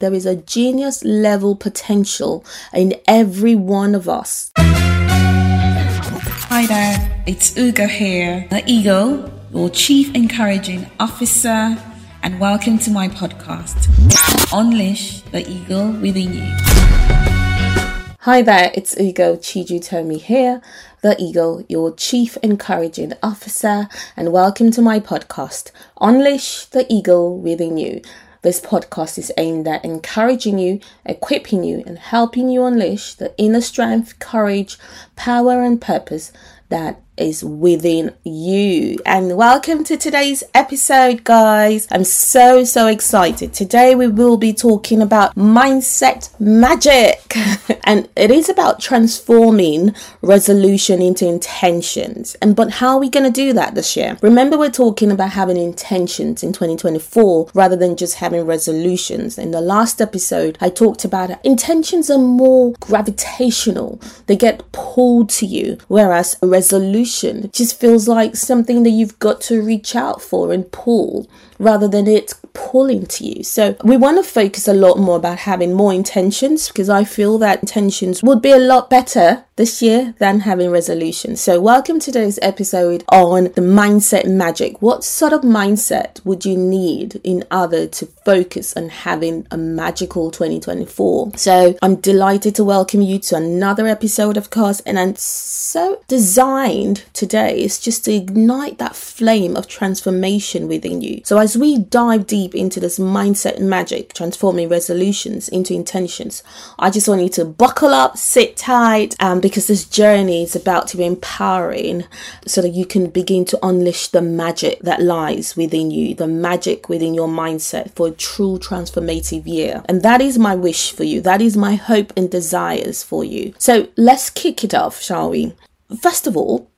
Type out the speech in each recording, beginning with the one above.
There is a genius level potential in every one of us. Hi there, it's Ugo here, the Eagle, your Chief Encouraging Officer, and welcome to my podcast, Unleash the Eagle Within You. Hi there, it's Ugo Chijiutomi here, the Eagle, your Chief Encouraging Officer, and welcome to my podcast, Unleash the Eagle Within You. This podcast is aimed at encouraging you, equipping you, and helping you unleash the inner strength, courage, power, and purpose that is within you. And welcome to today's episode, guys. I'm so, so excited. Today we will be talking about mindset magic. and it is about transforming resolution into intentions. And but how are we going to do that this year? Remember, we're talking about having intentions in 2024 rather than just having resolutions. In the last episode, I talked about intentions are more gravitational, they get pulled to you, whereas resolution solution just feels like something that you've got to reach out for and pull rather than it pulling to you. So we want to focus a lot more about having more intentions because I feel that intentions would be a lot better this year than having resolutions. So welcome to today's episode on the mindset magic. What sort of mindset would you need in order to focus on having a magical 2024? So I'm delighted to welcome you to another episode of course and I'm so designed today is just to ignite that flame of transformation within you. So as we dive deep into this mindset magic, transforming resolutions into intentions, I just want you to buckle up, sit tight, um, because this journey is about to be empowering so that you can begin to unleash the magic that lies within you, the magic within your mindset for a true transformative year. And that is my wish for you. That is my hope and desires for you. So let's kick it off, shall we? First of all,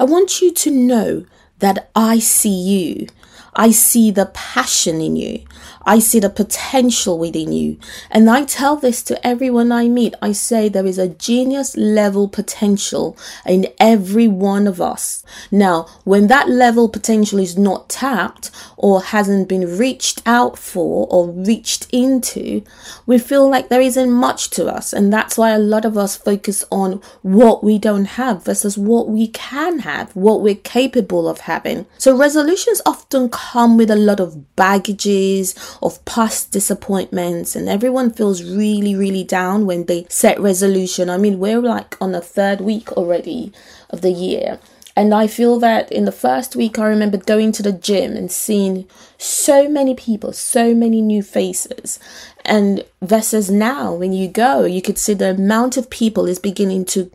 I want you to know that I see you. I see the passion in you. I see the potential within you. And I tell this to everyone I meet. I say there is a genius level potential in every one of us. Now, when that level potential is not tapped or hasn't been reached out for or reached into, we feel like there isn't much to us. And that's why a lot of us focus on what we don't have versus what we can have, what we're capable of having. So resolutions often come with a lot of baggages of past disappointments and everyone feels really really down when they set resolution i mean we're like on the third week already of the year and I feel that in the first week, I remember going to the gym and seeing so many people, so many new faces. And versus now, when you go, you could see the amount of people is beginning to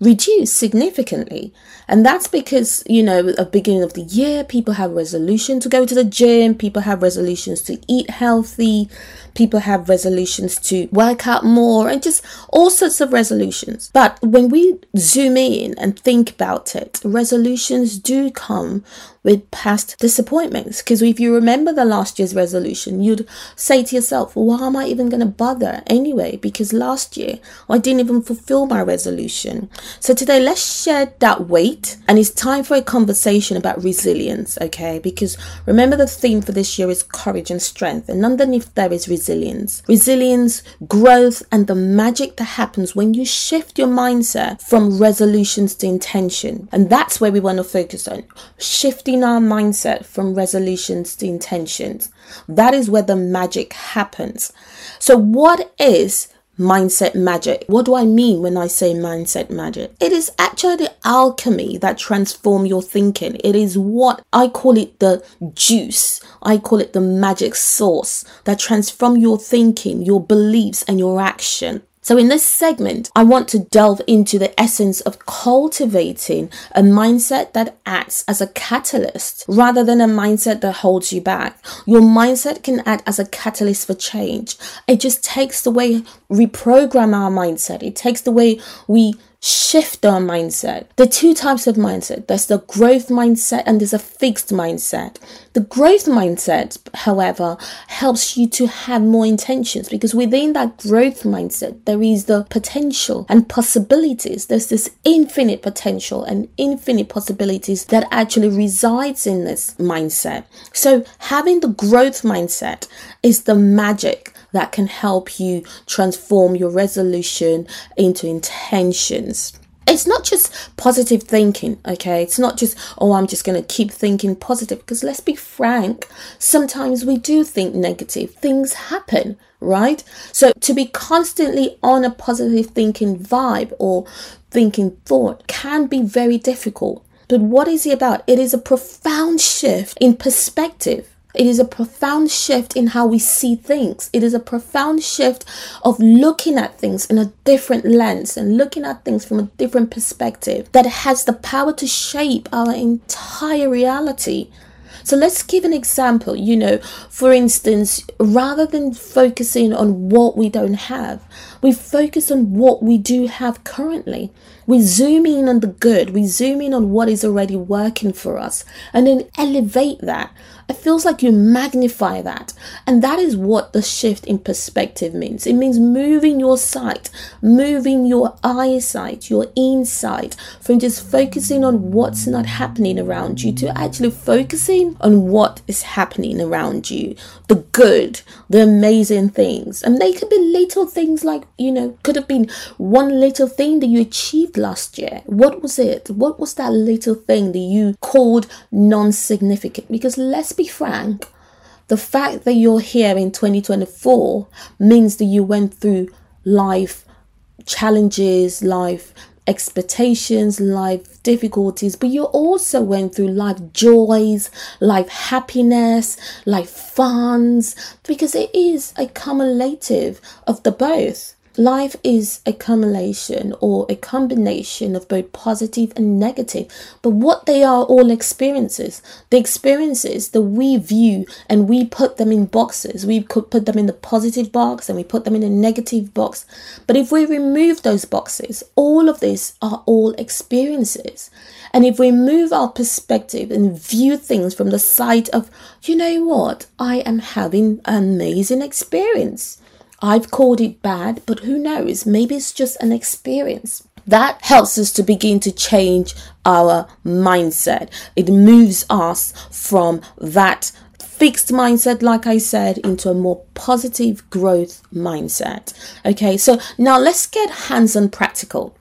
reduce significantly. And that's because, you know, at beginning of the year, people have resolution to go to the gym, people have resolutions to eat healthy, people have resolutions to work out more, and just all sorts of resolutions. But when we zoom in and think about it, resolutions do come with past disappointments. Because if you remember the last year's resolution, you'd say to yourself, why am I even going to bother anyway? Because last year I didn't even fulfill my resolution. So today, let's shed that weight. And it's time for a conversation about resilience, okay? Because remember, the theme for this year is courage and strength. And underneath there is resilience. Resilience, growth, and the magic that happens when you shift your mindset from resolutions to intention. And that's where we want to focus on shifting our mindset from resolutions to intentions. That is where the magic happens. So, what is mindset magic. What do I mean when I say mindset magic? It is actually the alchemy that transform your thinking. It is what I call it the juice. I call it the magic sauce that transform your thinking, your beliefs and your action. So, in this segment, I want to delve into the essence of cultivating a mindset that acts as a catalyst rather than a mindset that holds you back. Your mindset can act as a catalyst for change. It just takes the way we program our mindset, it takes the way we shift our mindset. The two types of mindset there's the growth mindset and there's a fixed mindset. The growth mindset, however, helps you to have more intentions because within that growth mindset, there is the potential and possibilities. There's this infinite potential and infinite possibilities that actually resides in this mindset. So having the growth mindset is the magic that can help you transform your resolution into intentions it's not just positive thinking, okay? It's not just, oh, I'm just going to keep thinking positive. Because let's be frank, sometimes we do think negative. Things happen, right? So to be constantly on a positive thinking vibe or thinking thought can be very difficult. But what is it about? It is a profound shift in perspective. It is a profound shift in how we see things. It is a profound shift of looking at things in a different lens and looking at things from a different perspective that has the power to shape our entire reality. So let's give an example. You know, for instance, rather than focusing on what we don't have, we focus on what we do have currently. We zoom in on the good, we zoom in on what is already working for us, and then elevate that. It feels like you magnify that. And that is what the shift in perspective means. It means moving your sight, moving your eyesight, your insight from just focusing on what's not happening around you to actually focusing on what is happening around you the good, the amazing things. And they could be little things like, you know, could have been one little thing that you achieved last year. What was it? What was that little thing that you called non significant? Because let's be frank, the fact that you're here in 2024 means that you went through life challenges, life expectations, life difficulties, but you also went through life joys, life happiness, life funds, because it is a cumulative of the both. Life is a cumulation or a combination of both positive and negative, but what they are all experiences. The experiences that we view and we put them in boxes. We could put them in the positive box and we put them in the negative box. But if we remove those boxes, all of these are all experiences. And if we move our perspective and view things from the side of, you know what, I am having an amazing experience. I've called it bad, but who knows? Maybe it's just an experience. That helps us to begin to change our mindset. It moves us from that fixed mindset, like I said, into a more positive growth mindset. Okay, so now let's get hands on practical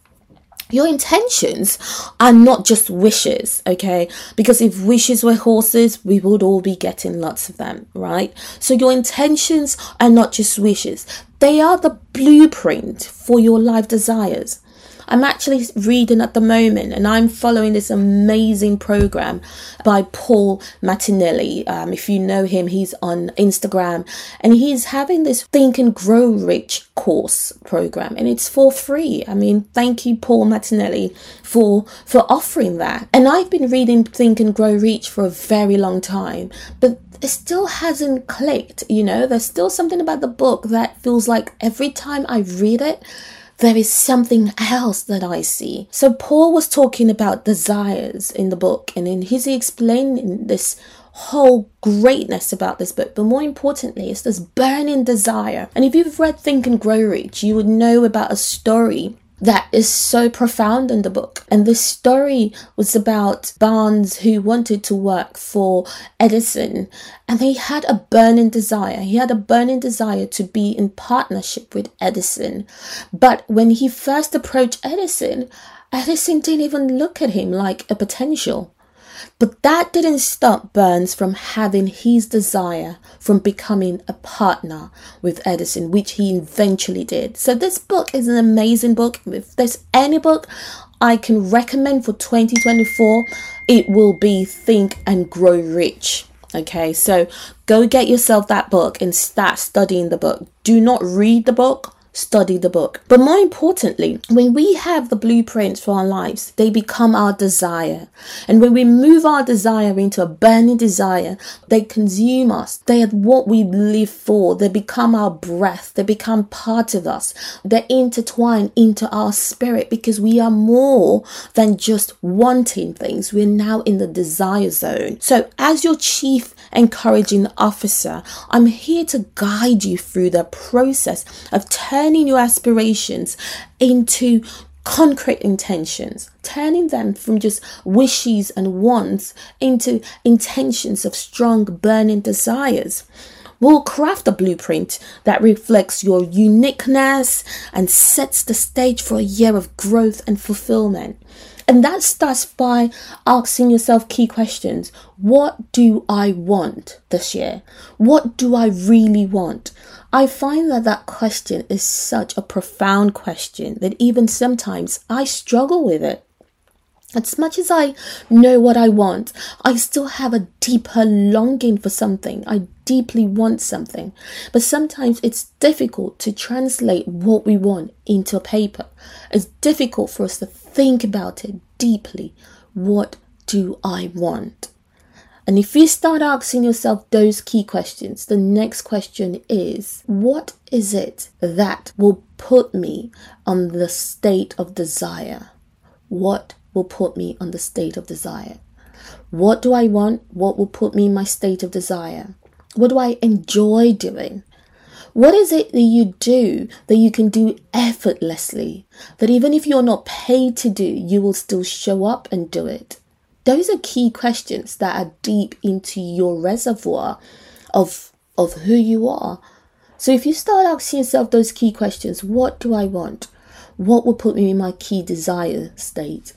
your intentions are not just wishes, okay? Because if wishes were horses, we would all be getting lots of them, right? So your intentions are not just wishes, they are the blueprint for your life desires. I'm actually reading at the moment and I'm following this amazing program by Paul Martinelli. Um, if you know him, he's on Instagram and he's having this Think and Grow Rich course program and it's for free. I mean, thank you, Paul Martinelli, for, for offering that. And I've been reading Think and Grow Rich for a very long time, but it still hasn't clicked, you know, there's still something about the book that feels like every time I read it, there is something else that I see. So Paul was talking about desires in the book, and in his explaining this whole greatness about this book, but more importantly, it's this burning desire. And if you've read Think and Grow Rich, you would know about a story that is so profound in the book. And this story was about Barnes who wanted to work for Edison and he had a burning desire. He had a burning desire to be in partnership with Edison. But when he first approached Edison, Edison didn't even look at him like a potential. But that didn't stop Burns from having his desire from becoming a partner with Edison, which he eventually did. So, this book is an amazing book. If there's any book I can recommend for 2024, it will be Think and Grow Rich. Okay, so go get yourself that book and start studying the book. Do not read the book, study the book. But more importantly, when we have the blueprints for our lives, they become our desire. And when we move our desire into a burning desire, they consume us. They are what we live for. They become our breath. They become part of us. They intertwine into our spirit because we are more than just wanting things. We're now in the desire zone. So, as your chief encouraging officer, I'm here to guide you through the process of turning turning your aspirations into concrete intentions, turning them from just wishes and wants into intentions of strong burning desires. We'll craft a blueprint that reflects your uniqueness and sets the stage for a year of growth and fulfillment. And that starts by asking yourself key questions. What do I want this year? What do I really want? I find that that question is such a profound question that even sometimes I struggle with it. As much as I know what I want, I still have a deeper longing for something. I deeply want something. But sometimes it's difficult to translate what we want into paper. It's difficult for us to think about it deeply. What do I want? And if you start asking yourself those key questions, the next question is what is it that will put me on the state of desire? What will put me on the state of desire? What do I want? What will put me in my state of desire? What do I enjoy doing? What is it that you do that you can do effortlessly? That even if you're not paid to do, you will still show up and do it? Those are key questions that are deep into your reservoir of, of who you are. So if you start asking yourself those key questions, what do I want? What will put me in my key desire state?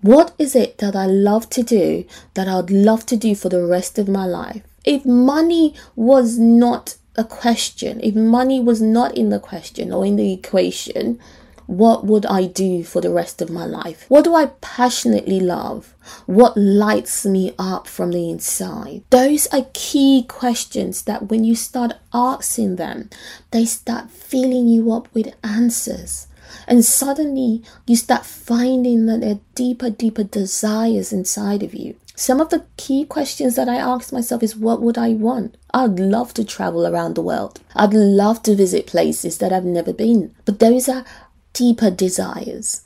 What is it that I love to do that I'd love to do for the rest of my life? If money was not a question, if money was not in the question or in the equation, what would I do for the rest of my life? What do I passionately love? What lights me up from the inside? Those are key questions that when you start asking them, they start filling you up with answers. And suddenly you start finding that there are deeper, deeper desires inside of you. Some of the key questions that I asked myself is what would I want? I'd love to travel around the world. I'd love to visit places that I've never been. But those are deeper desires.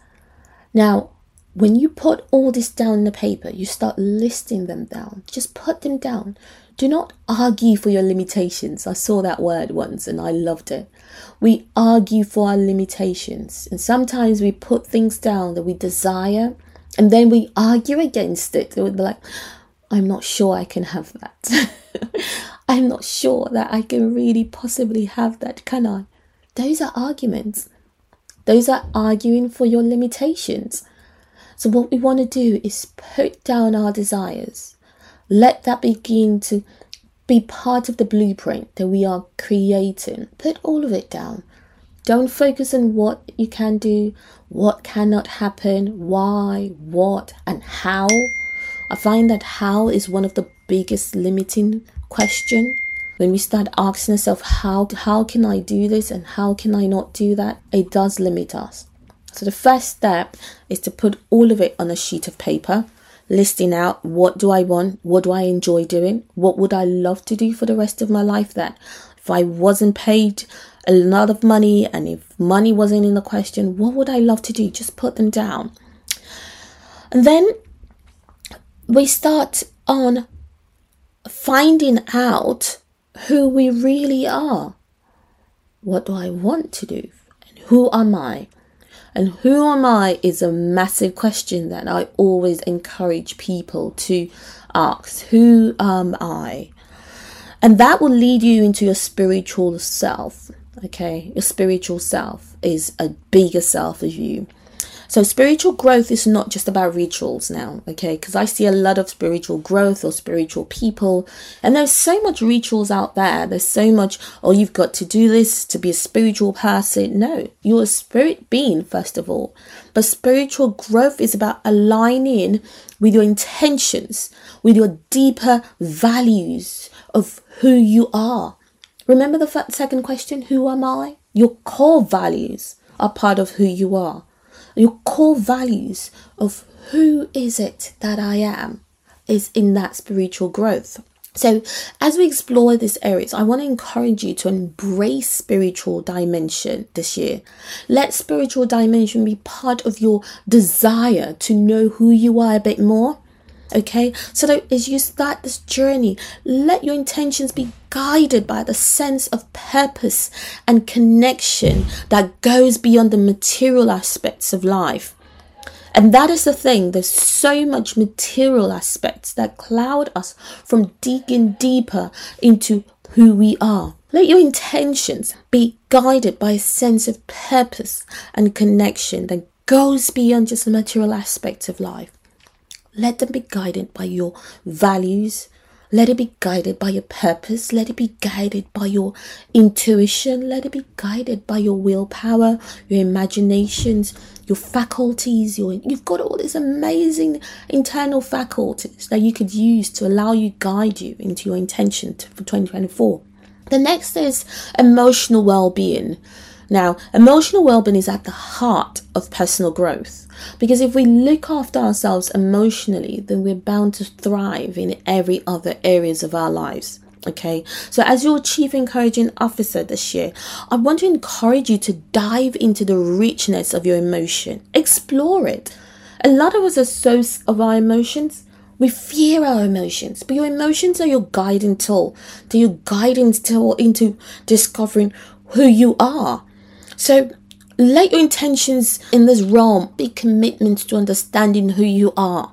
Now, when you put all this down in the paper, you start listing them down. Just put them down. Do not argue for your limitations. I saw that word once and I loved it. We argue for our limitations. And sometimes we put things down that we desire and then we argue against it. It would be like, I'm not sure I can have that. I'm not sure that I can really possibly have that, can I? Those are arguments. Those are arguing for your limitations. So, what we want to do is put down our desires. Let that begin to be part of the blueprint that we are creating. Put all of it down. Don't focus on what you can do, what cannot happen, why, what, and how. I find that how is one of the biggest limiting question when we start asking ourselves how how can I do this and how can I not do that, it does limit us. So the first step is to put all of it on a sheet of paper, listing out what do I want, what do I enjoy doing, what would I love to do for the rest of my life that I wasn't paid a lot of money and if money wasn't in the question, what would I love to do? Just put them down. And then we start on finding out who we really are. What do I want to do? And who am I? And who am I is a massive question that I always encourage people to ask. Who am I? And that will lead you into your spiritual self. Okay, your spiritual self is a bigger self of you. So spiritual growth is not just about rituals now, okay? Because I see a lot of spiritual growth or spiritual people, and there's so much rituals out there. There's so much, oh, you've got to do this to be a spiritual person. No, you're a spirit being, first of all. But spiritual growth is about aligning with your intentions, with your deeper values of who you are. Remember the second question, who am I? Your core values are part of who you are your core values of who is it that I am is in that spiritual growth. So, as we explore these areas, I want to encourage you to embrace spiritual dimension this year. Let spiritual dimension be part of your desire to know who you are a bit more Okay, so that as you start this journey, let your intentions be guided by the sense of purpose and connection that goes beyond the material aspects of life. And that is the thing, there's so much material aspects that cloud us from digging deeper into who we are. Let your intentions be guided by a sense of purpose and connection that goes beyond just the material aspects of life. Let them be guided by your values. Let it be guided by your purpose. Let it be guided by your intuition. Let it be guided by your willpower, your imaginations, your faculties. Your, you've got all these amazing internal faculties that you could use to allow you guide you into your intention for 2024. The next is emotional well-being. Now, emotional well-being is at the heart of personal growth because if we look after ourselves emotionally, then we're bound to thrive in every other areas of our lives. Okay, so as your chief encouraging officer this year, I want to encourage you to dive into the richness of your emotion, explore it. A lot of us are so of our emotions. We fear our emotions, but your emotions are your guiding tool. They're your guiding tool into discovering who you are. So let your intentions in this realm be commitments to understanding who you are.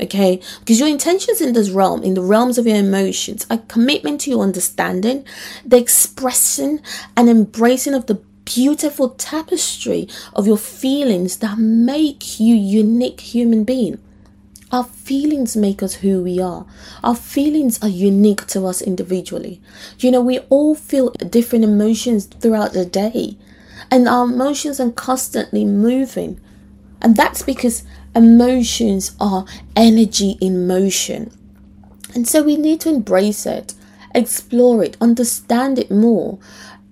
Okay, because your intentions in this realm, in the realms of your emotions, are commitment to your understanding, the expressing and embracing of the beautiful tapestry of your feelings that make you unique human being. Our feelings make us who we are. Our feelings are unique to us individually. You know, we all feel different emotions throughout the day and our emotions are constantly moving. And that's because emotions are energy in motion. And so we need to embrace it, explore it, understand it more,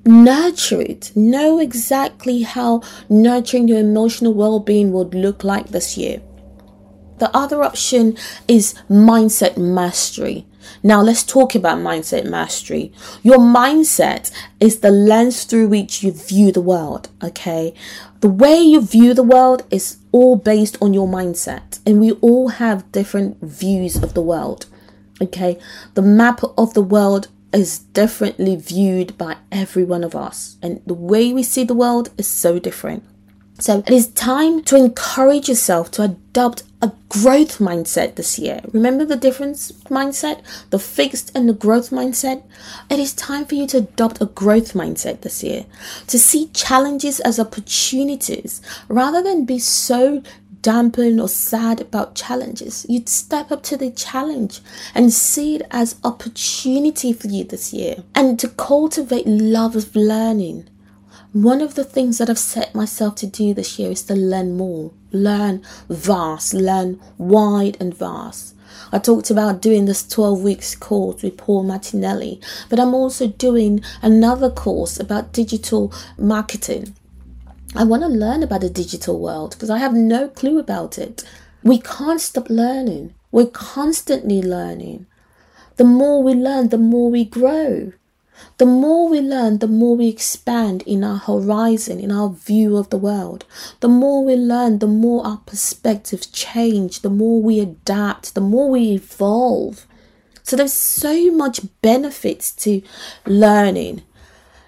nurture it, know exactly how nurturing your emotional well being would look like this year. The other option is mindset mastery. Now, let's talk about mindset mastery. Your mindset is the lens through which you view the world, okay? The way you view the world is all based on your mindset, and we all have different views of the world, okay? The map of the world is differently viewed by every one of us, and the way we see the world is so different. So it is time to encourage yourself to adopt a growth mindset this year. Remember the difference mindset, the fixed and the growth mindset? It is time for you to adopt a growth mindset this year, to see challenges as opportunities rather than be so dampened or sad about challenges. You'd step up to the challenge and see it as opportunity for you this year and to cultivate love of learning one of the things that I've set myself to do this year is to learn more, learn vast, learn wide and vast. I talked about doing this 12 weeks course with Paul Martinelli, but I'm also doing another course about digital marketing. I want to learn about the digital world because I have no clue about it. We can't stop learning. We're constantly learning. The more we learn, the more we grow. The more we learn, the more we expand in our horizon, in our view of the world. The more we learn, the more our perspectives change, the more we adapt, the more we evolve. So there's so much benefits to learning.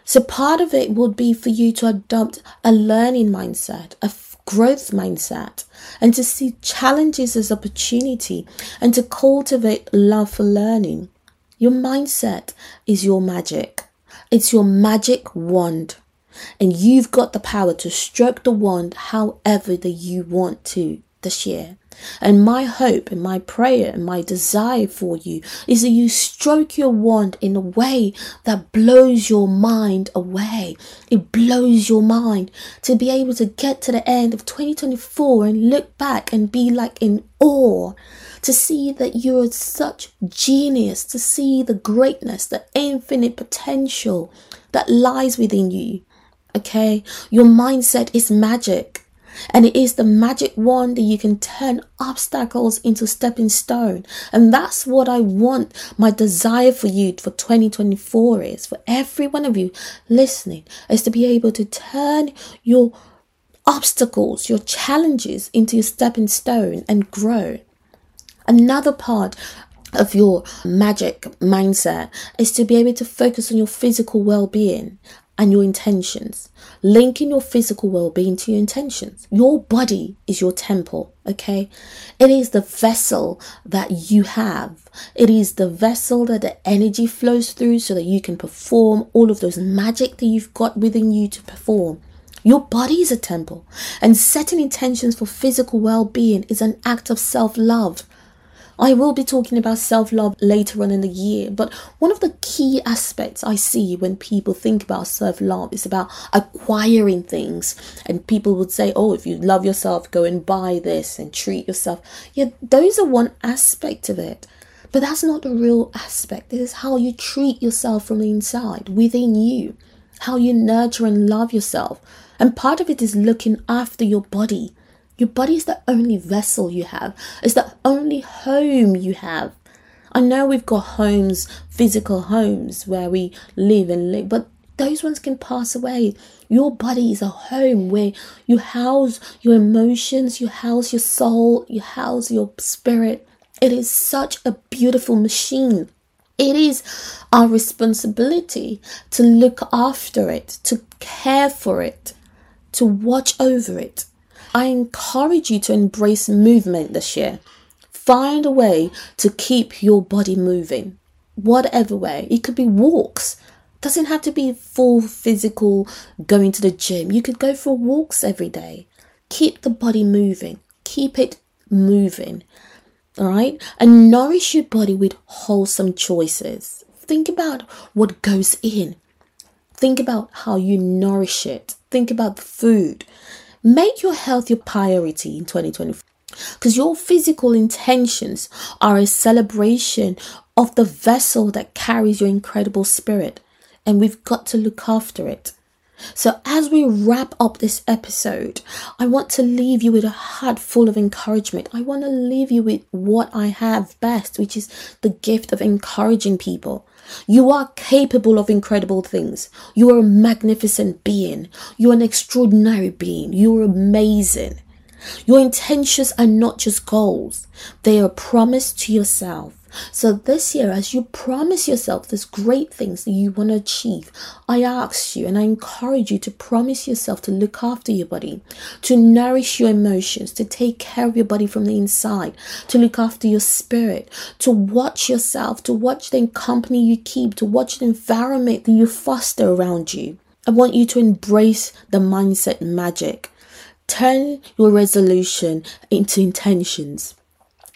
So part of it would be for you to adopt a learning mindset, a growth mindset, and to see challenges as opportunity and to cultivate love for learning. Your mindset is your magic. It's your magic wand. And you've got the power to stroke the wand however that you want to this year. And my hope and my prayer and my desire for you is that you stroke your wand in a way that blows your mind away. It blows your mind to be able to get to the end of 2024 and look back and be like in awe to see that you're such genius, to see the greatness, the infinite potential that lies within you. Okay, your mindset is magic. And it is the magic wand that you can turn obstacles into stepping stone. And that's what I want my desire for you for 2024 is for every one of you listening is to be able to turn your obstacles, your challenges into your stepping stone and grow. Another part of your magic mindset is to be able to focus on your physical well being. And your intentions. Linking your physical well being to your intentions. Your body is your temple, okay? It is the vessel that you have. It is the vessel that the energy flows through so that you can perform all of those magic that you've got within you to perform. Your body is a temple, and setting intentions for physical well being is an act of self love. I will be talking about self love later on in the year, but one of the key aspects I see when people think about self love is about acquiring things. And people would say, Oh, if you love yourself, go and buy this and treat yourself. Yeah, those are one aspect of it. But that's not the real aspect. It is how you treat yourself from the inside, within you, how you nurture and love yourself. And part of it is looking after your body your body is the only vessel you have, it's the only home you have. I know we've got homes, physical homes where we live and live, but those ones can pass away. Your body is a home where you house your emotions, you house your soul, you house your spirit. It is such a beautiful machine. It is our responsibility to look after it, to care for it, to watch over it. I encourage you to embrace movement this year. Find a way to keep your body moving, whatever way. It could be walks. Doesn't have to be full physical going to the gym. You could go for walks every day. Keep the body moving. Keep it moving. All right? And nourish your body with wholesome choices. Think about what goes in. Think about how you nourish it. Think about the food. Make your health your priority in 2024 because your physical intentions are a celebration of the vessel that carries your incredible spirit, and we've got to look after it. So, as we wrap up this episode, I want to leave you with a heart full of encouragement. I want to leave you with what I have best, which is the gift of encouraging people. You are capable of incredible things. You are a magnificent being. You are an extraordinary being. You are amazing. Your intentions are not just goals, they are a promise to yourself. So this year, as you promise yourself these great things that you want to achieve, I ask you and I encourage you to promise yourself to look after your body, to nourish your emotions, to take care of your body from the inside, to look after your spirit, to watch yourself, to watch the company you keep, to watch the environment that you foster around you. I want you to embrace the mindset magic. Turn your resolution into intentions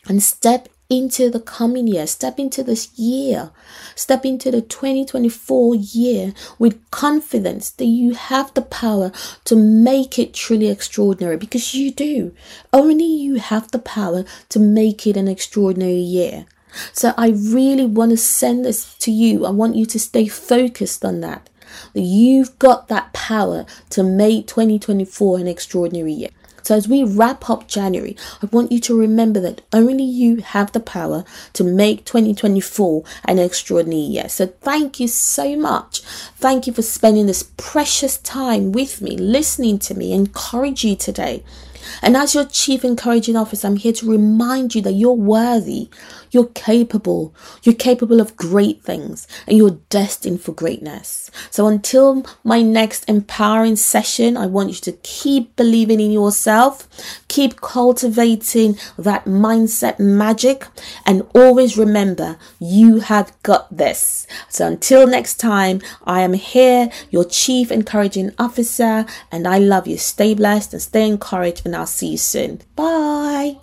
and step into the coming year, step into this year, step into the 2024 year with confidence that you have the power to make it truly extraordinary because you do. Only you have the power to make it an extraordinary year. So I really want to send this to you. I want you to stay focused on that. That you've got that power to make 2024 an extraordinary year. So, as we wrap up January, I want you to remember that only you have the power to make 2024 an extraordinary year. So, thank you so much. Thank you for spending this precious time with me, listening to me, encourage you today. And as your chief encouraging officer, I'm here to remind you that you're worthy, you're capable, you're capable of great things, and you're destined for greatness. So until my next empowering session, I want you to keep believing in yourself, keep cultivating that mindset magic, and always remember you have got this. So until next time, I am here, your chief encouraging officer, and I love you. Stay blessed and stay encouraged, and I'll see you soon. Bye.